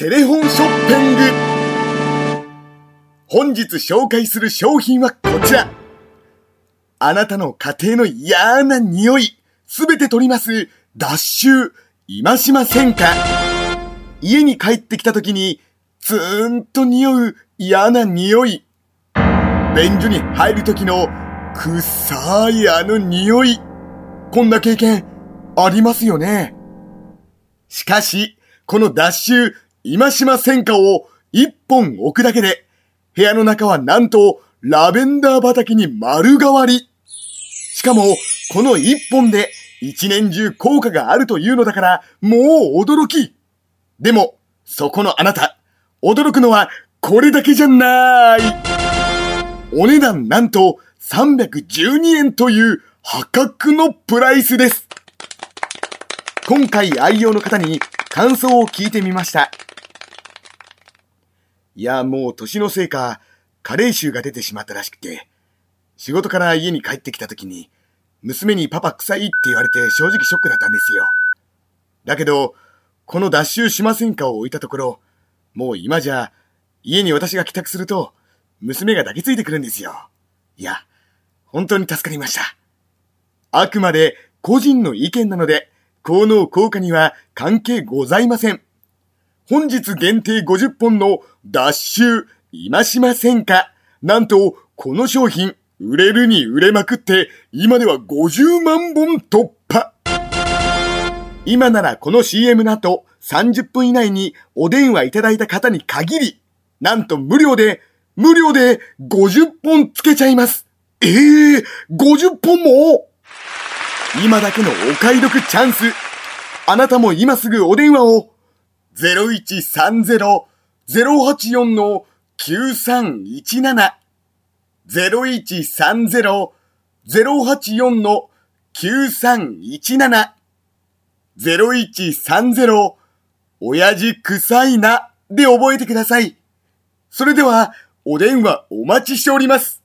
テレフォンショッピング。本日紹介する商品はこちら。あなたの家庭の嫌な匂いすべて取ります。脱臭今しませんか？家に帰ってきた時にツーンと匂う嫌な匂い。便所に入る時の臭いあの匂い。こんな経験ありますよね。しかし、この脱臭今島戦火を一本置くだけで、部屋の中はなんとラベンダー畑に丸変わり。しかも、この一本で一年中効果があるというのだから、もう驚き。でも、そこのあなた、驚くのはこれだけじゃない。お値段なんと312円という破格のプライスです。今回愛用の方に感想を聞いてみました。いや、もう年のせいか、加齢臭が出てしまったらしくて、仕事から家に帰ってきた時に、娘にパパ臭いって言われて正直ショックだったんですよ。だけど、この脱臭しませんかを置いたところ、もう今じゃ、家に私が帰宅すると、娘が抱きついてくるんですよ。いや、本当に助かりました。あくまで個人の意見なので、効能効果には関係ございません。本日限定50本の脱臭今しませんか？なんと、この商品、売れるに売れまくって、今では50万本突破今ならこの CM の後、30分以内にお電話いただいた方に限り、なんと無料で、無料で50本つけちゃいます。ええー、50本も？今だけのお買い得チャンス。あなたも今すぐお電話を。0130-084 9317 0130-084 9317 0130親父臭いなで覚えてください。それでは、お電話お待ちしております。